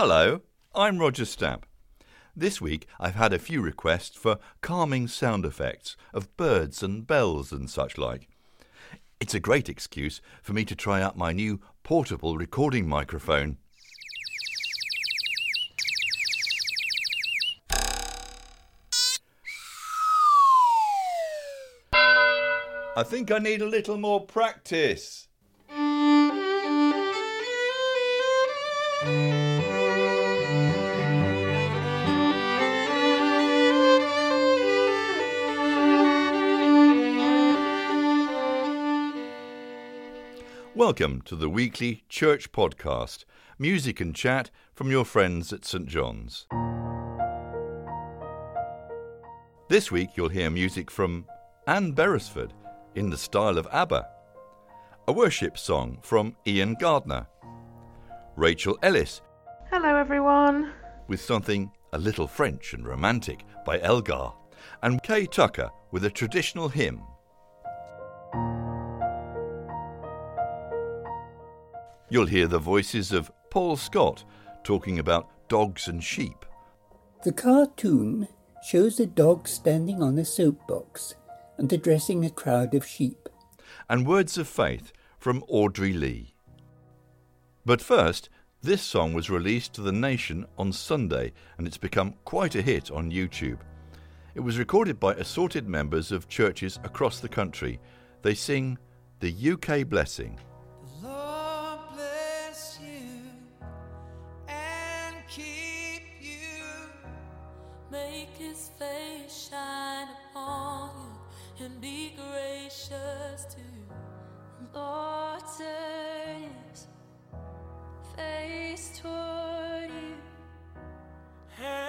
Hello, I'm Roger Stamp. This week I've had a few requests for calming sound effects of birds and bells and such like. It's a great excuse for me to try out my new portable recording microphone. I think I need a little more practice. Welcome to the weekly church podcast, music and chat from your friends at St John's. This week you'll hear music from Anne Beresford in the style of ABBA, a worship song from Ian Gardner, Rachel Ellis Hello, everyone. with something a little French and romantic by Elgar, and Kay Tucker with a traditional hymn. You'll hear the voices of Paul Scott talking about dogs and sheep, The cartoon shows a dog standing on a soapbox and addressing a crowd of sheep. and Words of Faith from Audrey Lee. But first, this song was released to the nation on Sunday and it's become quite a hit on YouTube. It was recorded by assorted members of churches across the country. They sing the UK Blessing. Make his face shine upon you and be gracious to you. Lord, turn his face toward you. and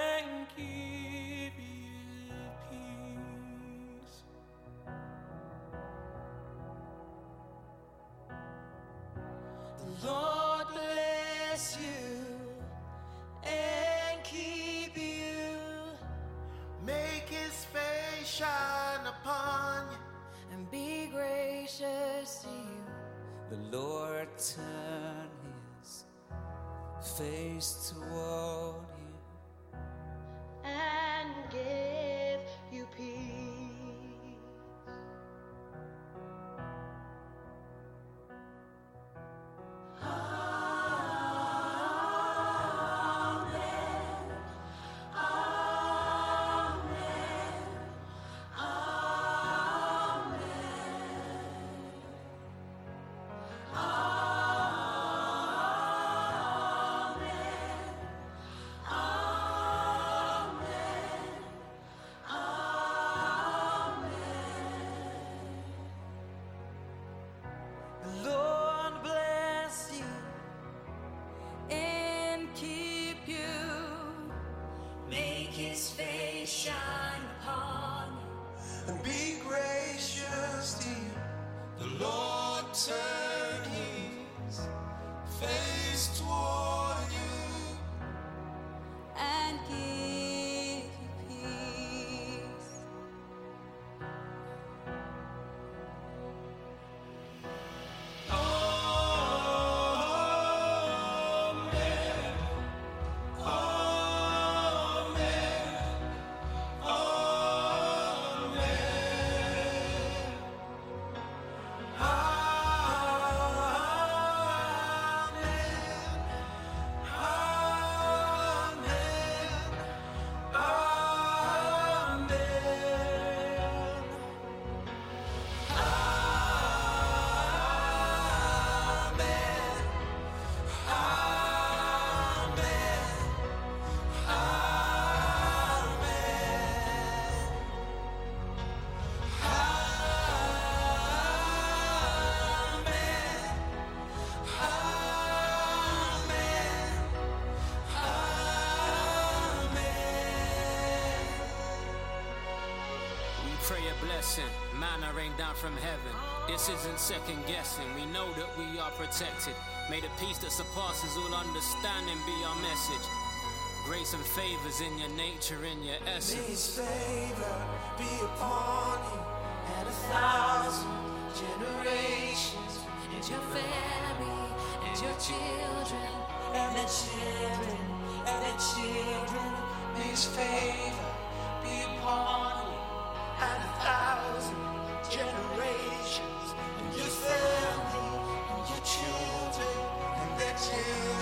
toward blessing, manna rain down from heaven. This isn't second guessing. We know that we are protected. May the peace that surpasses all understanding be our message. Grace and favors in your nature, in your May essence. his favor be upon you and a thousand generations. And your family and your children and the children and the children. May his favor you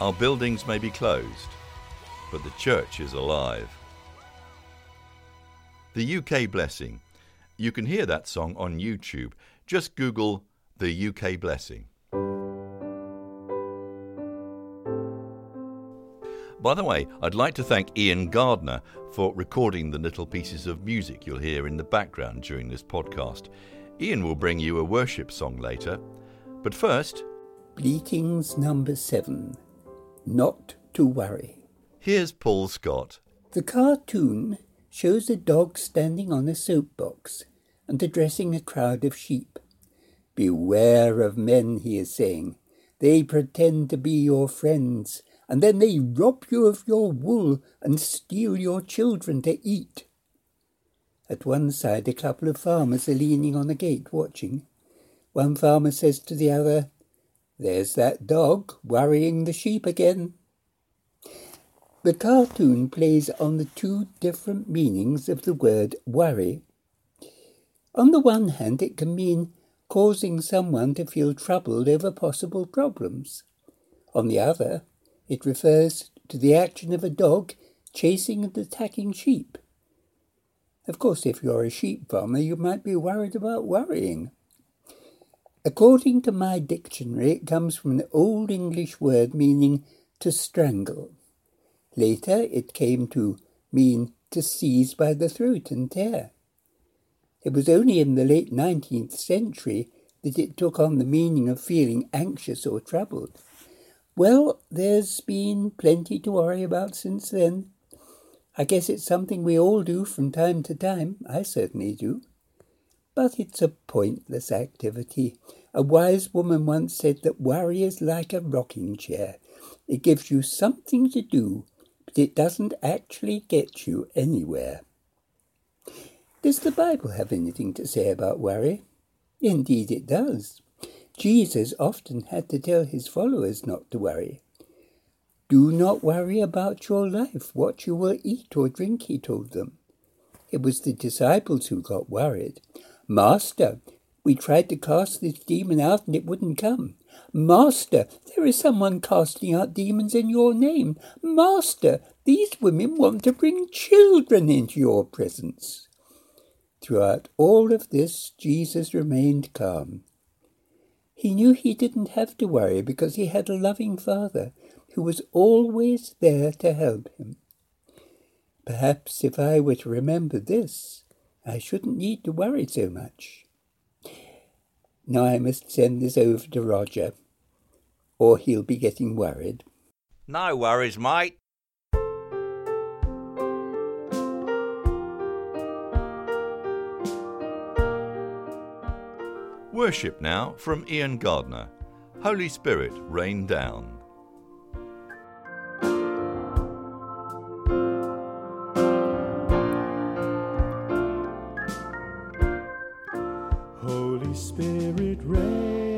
Our buildings may be closed, but the church is alive. The UK Blessing. You can hear that song on YouTube. Just Google the UK Blessing. By the way, I'd like to thank Ian Gardner for recording the little pieces of music you'll hear in the background during this podcast. Ian will bring you a worship song later. But first, Bleatings number seven. Not to worry. here's Paul Scott. The cartoon shows a dog standing on a soapbox and addressing a crowd of sheep. Beware of men, he is saying. They pretend to be your friends, and then they rob you of your wool and steal your children to eat. At one side, a couple of farmers are leaning on a gate watching. One farmer says to the other, There's that dog worrying the sheep again. The cartoon plays on the two different meanings of the word worry. On the one hand, it can mean causing someone to feel troubled over possible problems. On the other, it refers to the action of a dog chasing and attacking sheep. Of course, if you're a sheep farmer, you might be worried about worrying. According to my dictionary, it comes from an Old English word meaning to strangle. Later, it came to mean to seize by the throat and tear. It was only in the late 19th century that it took on the meaning of feeling anxious or troubled. Well, there's been plenty to worry about since then. I guess it's something we all do from time to time. I certainly do. But it's a pointless activity. A wise woman once said that worry is like a rocking chair. It gives you something to do, but it doesn't actually get you anywhere. Does the Bible have anything to say about worry? Indeed, it does. Jesus often had to tell his followers not to worry. Do not worry about your life, what you will eat or drink, he told them. It was the disciples who got worried. Master, we tried to cast this demon out and it wouldn't come. Master, there is someone casting out demons in your name. Master, these women want to bring children into your presence. Throughout all of this, Jesus remained calm. He knew he didn't have to worry because he had a loving Father who was always there to help him. Perhaps if I were to remember this, I shouldn't need to worry so much. Now I must send this over to Roger, or he'll be getting worried. No worries, mate. Worship now from Ian Gardner. Holy Spirit, rain down. Holy Spirit, rain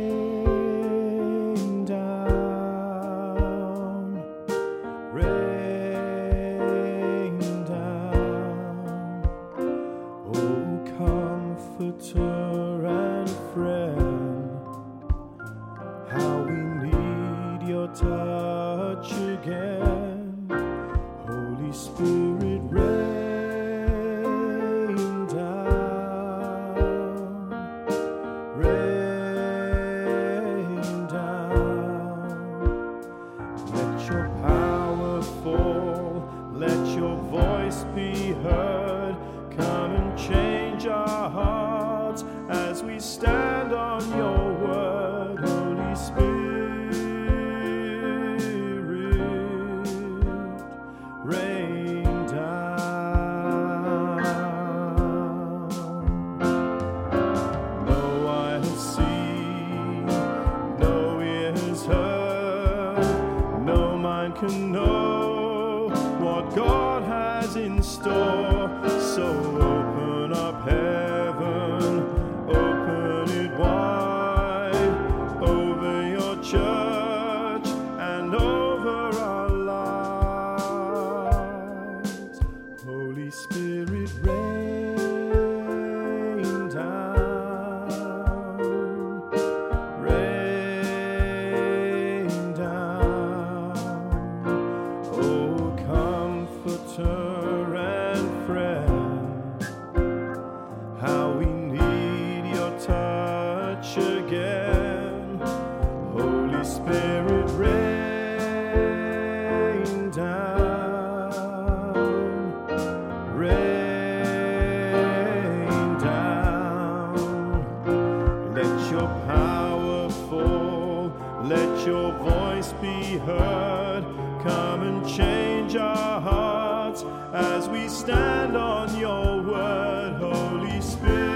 as we stand on your word, Holy Spirit.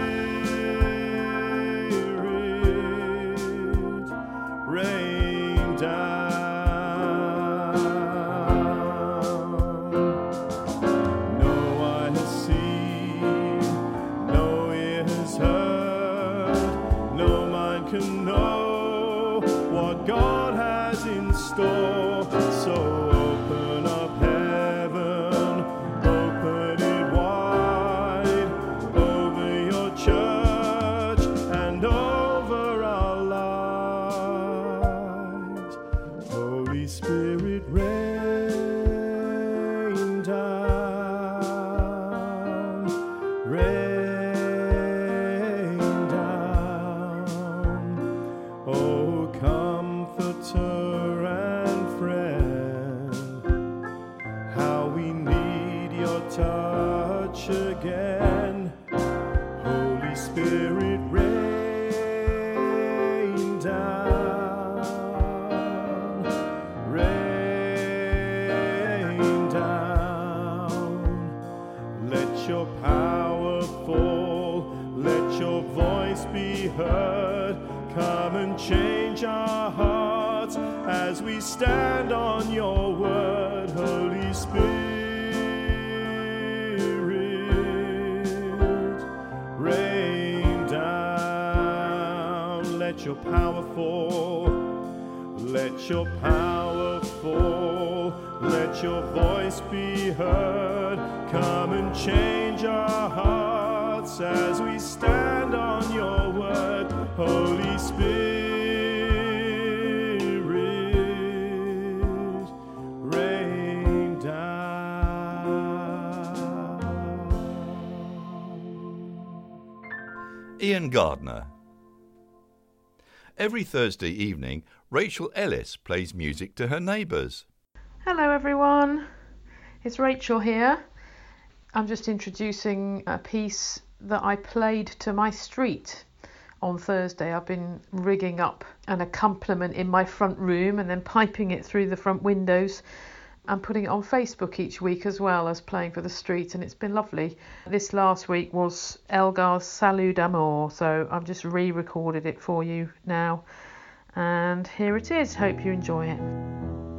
Rain down. No eye has seen, no ear has heard, no mind can know what God has in store. So powerful. Let your voice be heard. Come and change our hearts as we stand on your word, Holy Spirit. Rain down. Let your power let your. Let your voice be heard. Come and change our hearts as we stand on your word. Holy Spirit, rain down. Ian Gardner. Every Thursday evening, Rachel Ellis plays music to her neighbours. Hello, everyone. It's Rachel here. I'm just introducing a piece that I played to my street on Thursday. I've been rigging up an accompaniment in my front room and then piping it through the front windows and putting it on Facebook each week as well as playing for the street, and it's been lovely. This last week was Elgar's Salut d'Amour, so I've just re recorded it for you now, and here it is. Hope you enjoy it.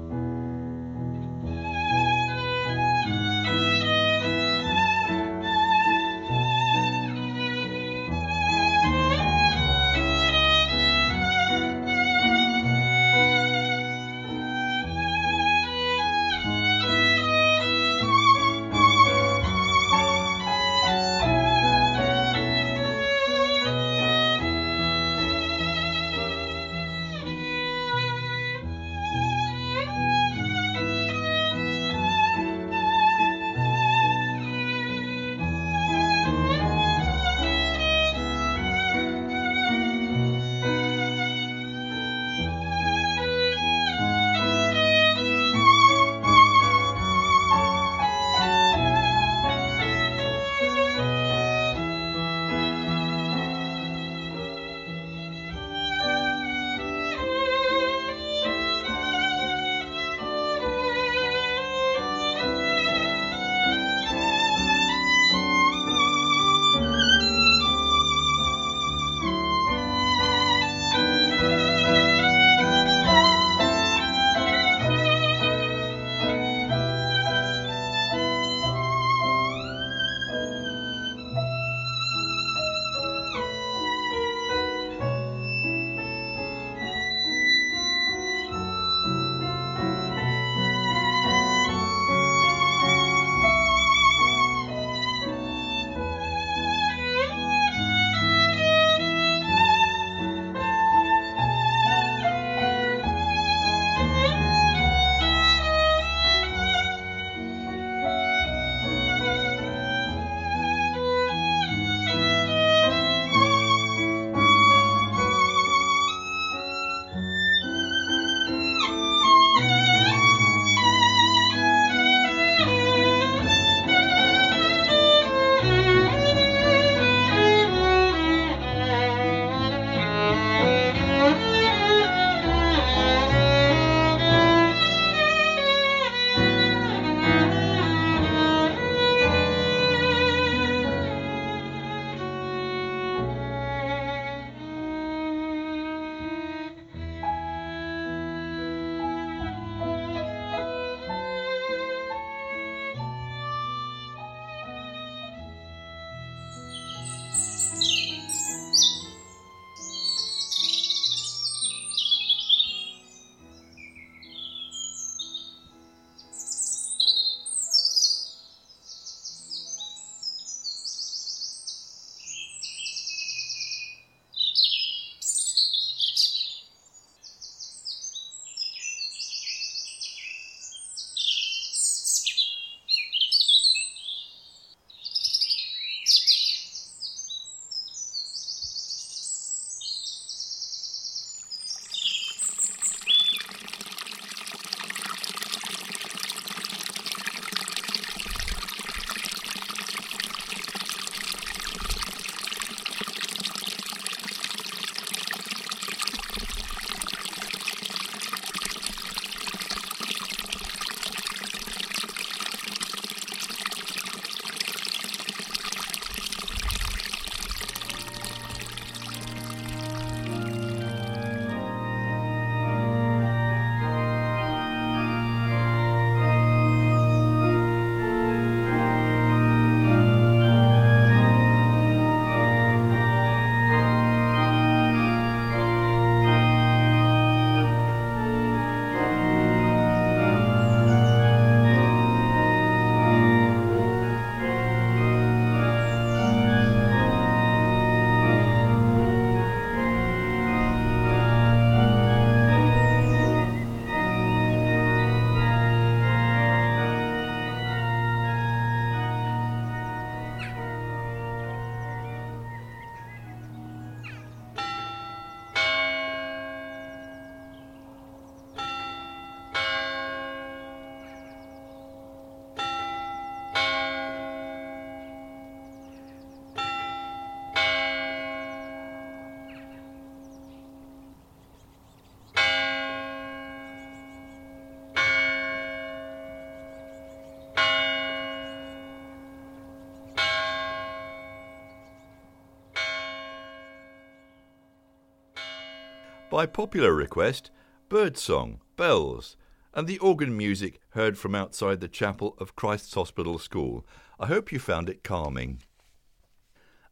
By popular request, birdsong, bells, and the organ music heard from outside the chapel of Christ's Hospital School. I hope you found it calming.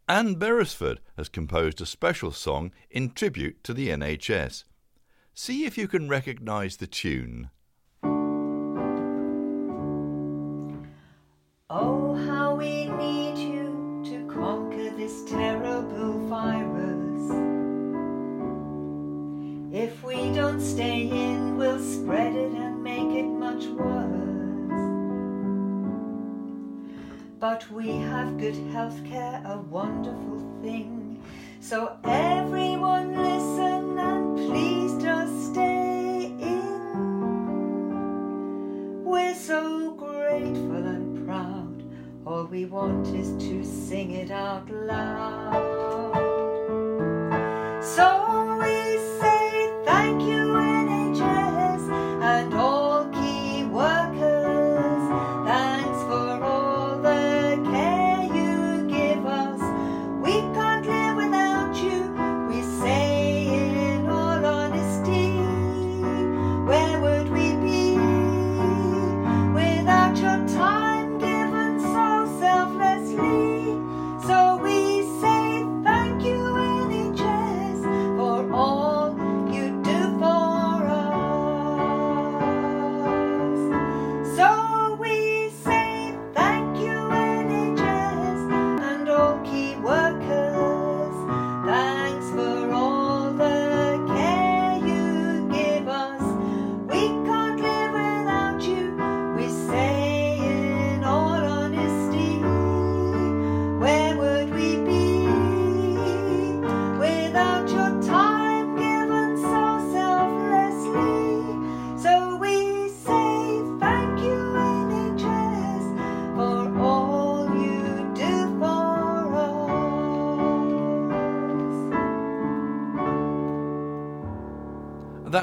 Anne Beresford has composed a special song in tribute to the NHS. See if you can recognise the tune. But we have good health care, a wonderful thing. So everyone listen and please just stay in. We're so grateful and proud. All we want is to sing it out loud.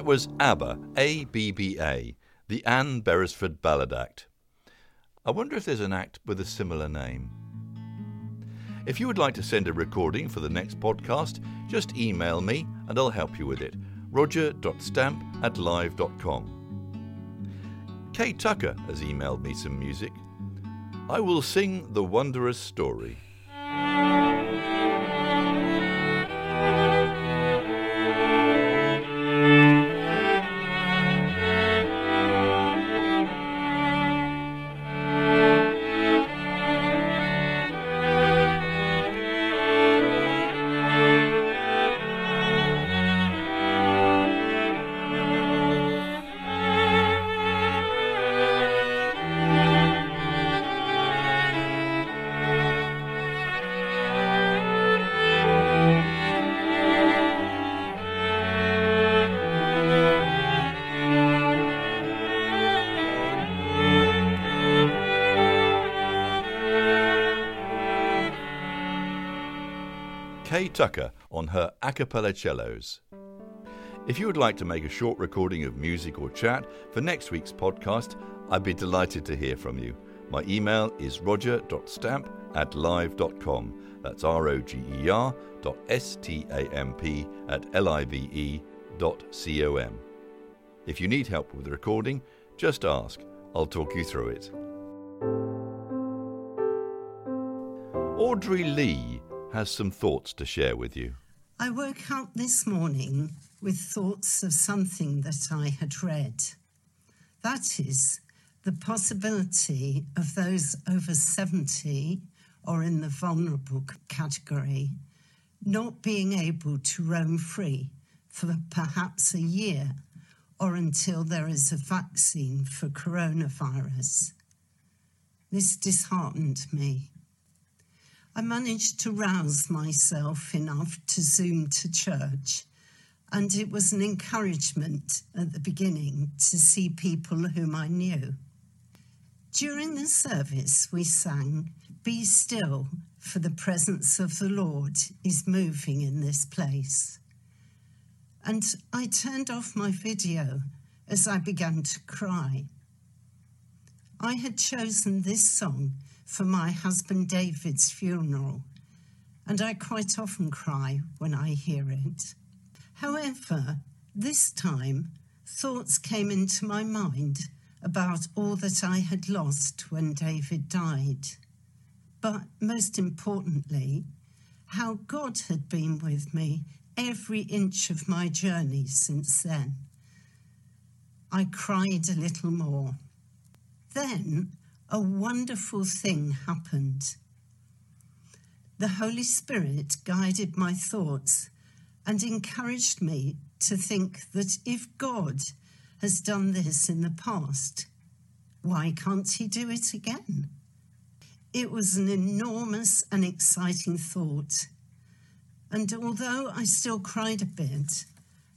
Was ABBA, A-B-B-A, the Anne Beresford Ballad Act. I wonder if there's an act with a similar name. If you would like to send a recording for the next podcast, just email me and I'll help you with it. roger.stamp at live.com. Kay Tucker has emailed me some music. I will sing the wondrous story. Kay Tucker on her a cappella cellos. If you would like to make a short recording of music or chat for next week's podcast, I'd be delighted to hear from you. My email is roger.stamp at live.com. That's R O G E R dot S T A M P at L I V E dot C O M. If you need help with the recording, just ask. I'll talk you through it. Audrey Lee has some thoughts to share with you. I woke up this morning with thoughts of something that I had read. That is, the possibility of those over 70 or in the vulnerable category not being able to roam free for perhaps a year or until there is a vaccine for coronavirus. This disheartened me. I managed to rouse myself enough to Zoom to church, and it was an encouragement at the beginning to see people whom I knew. During the service, we sang, Be Still, for the presence of the Lord is moving in this place. And I turned off my video as I began to cry. I had chosen this song for my husband David's funeral, and I quite often cry when I hear it. However, this time thoughts came into my mind about all that I had lost when David died. But most importantly, how God had been with me every inch of my journey since then. I cried a little more. Then a wonderful thing happened. The Holy Spirit guided my thoughts and encouraged me to think that if God has done this in the past, why can't He do it again? It was an enormous and exciting thought. And although I still cried a bit,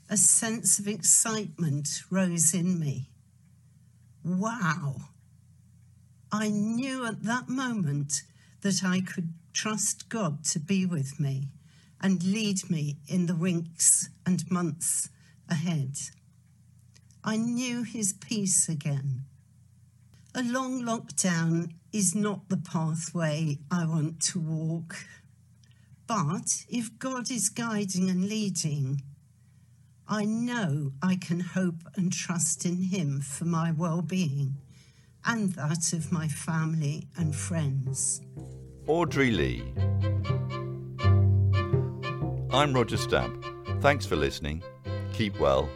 a sense of excitement rose in me. Wow! I knew at that moment that I could trust God to be with me and lead me in the weeks and months ahead. I knew his peace again. A long lockdown is not the pathway I want to walk. But if God is guiding and leading, I know I can hope and trust in Him for my well being and that of my family and friends. Audrey Lee. I'm Roger Stamp. Thanks for listening. Keep well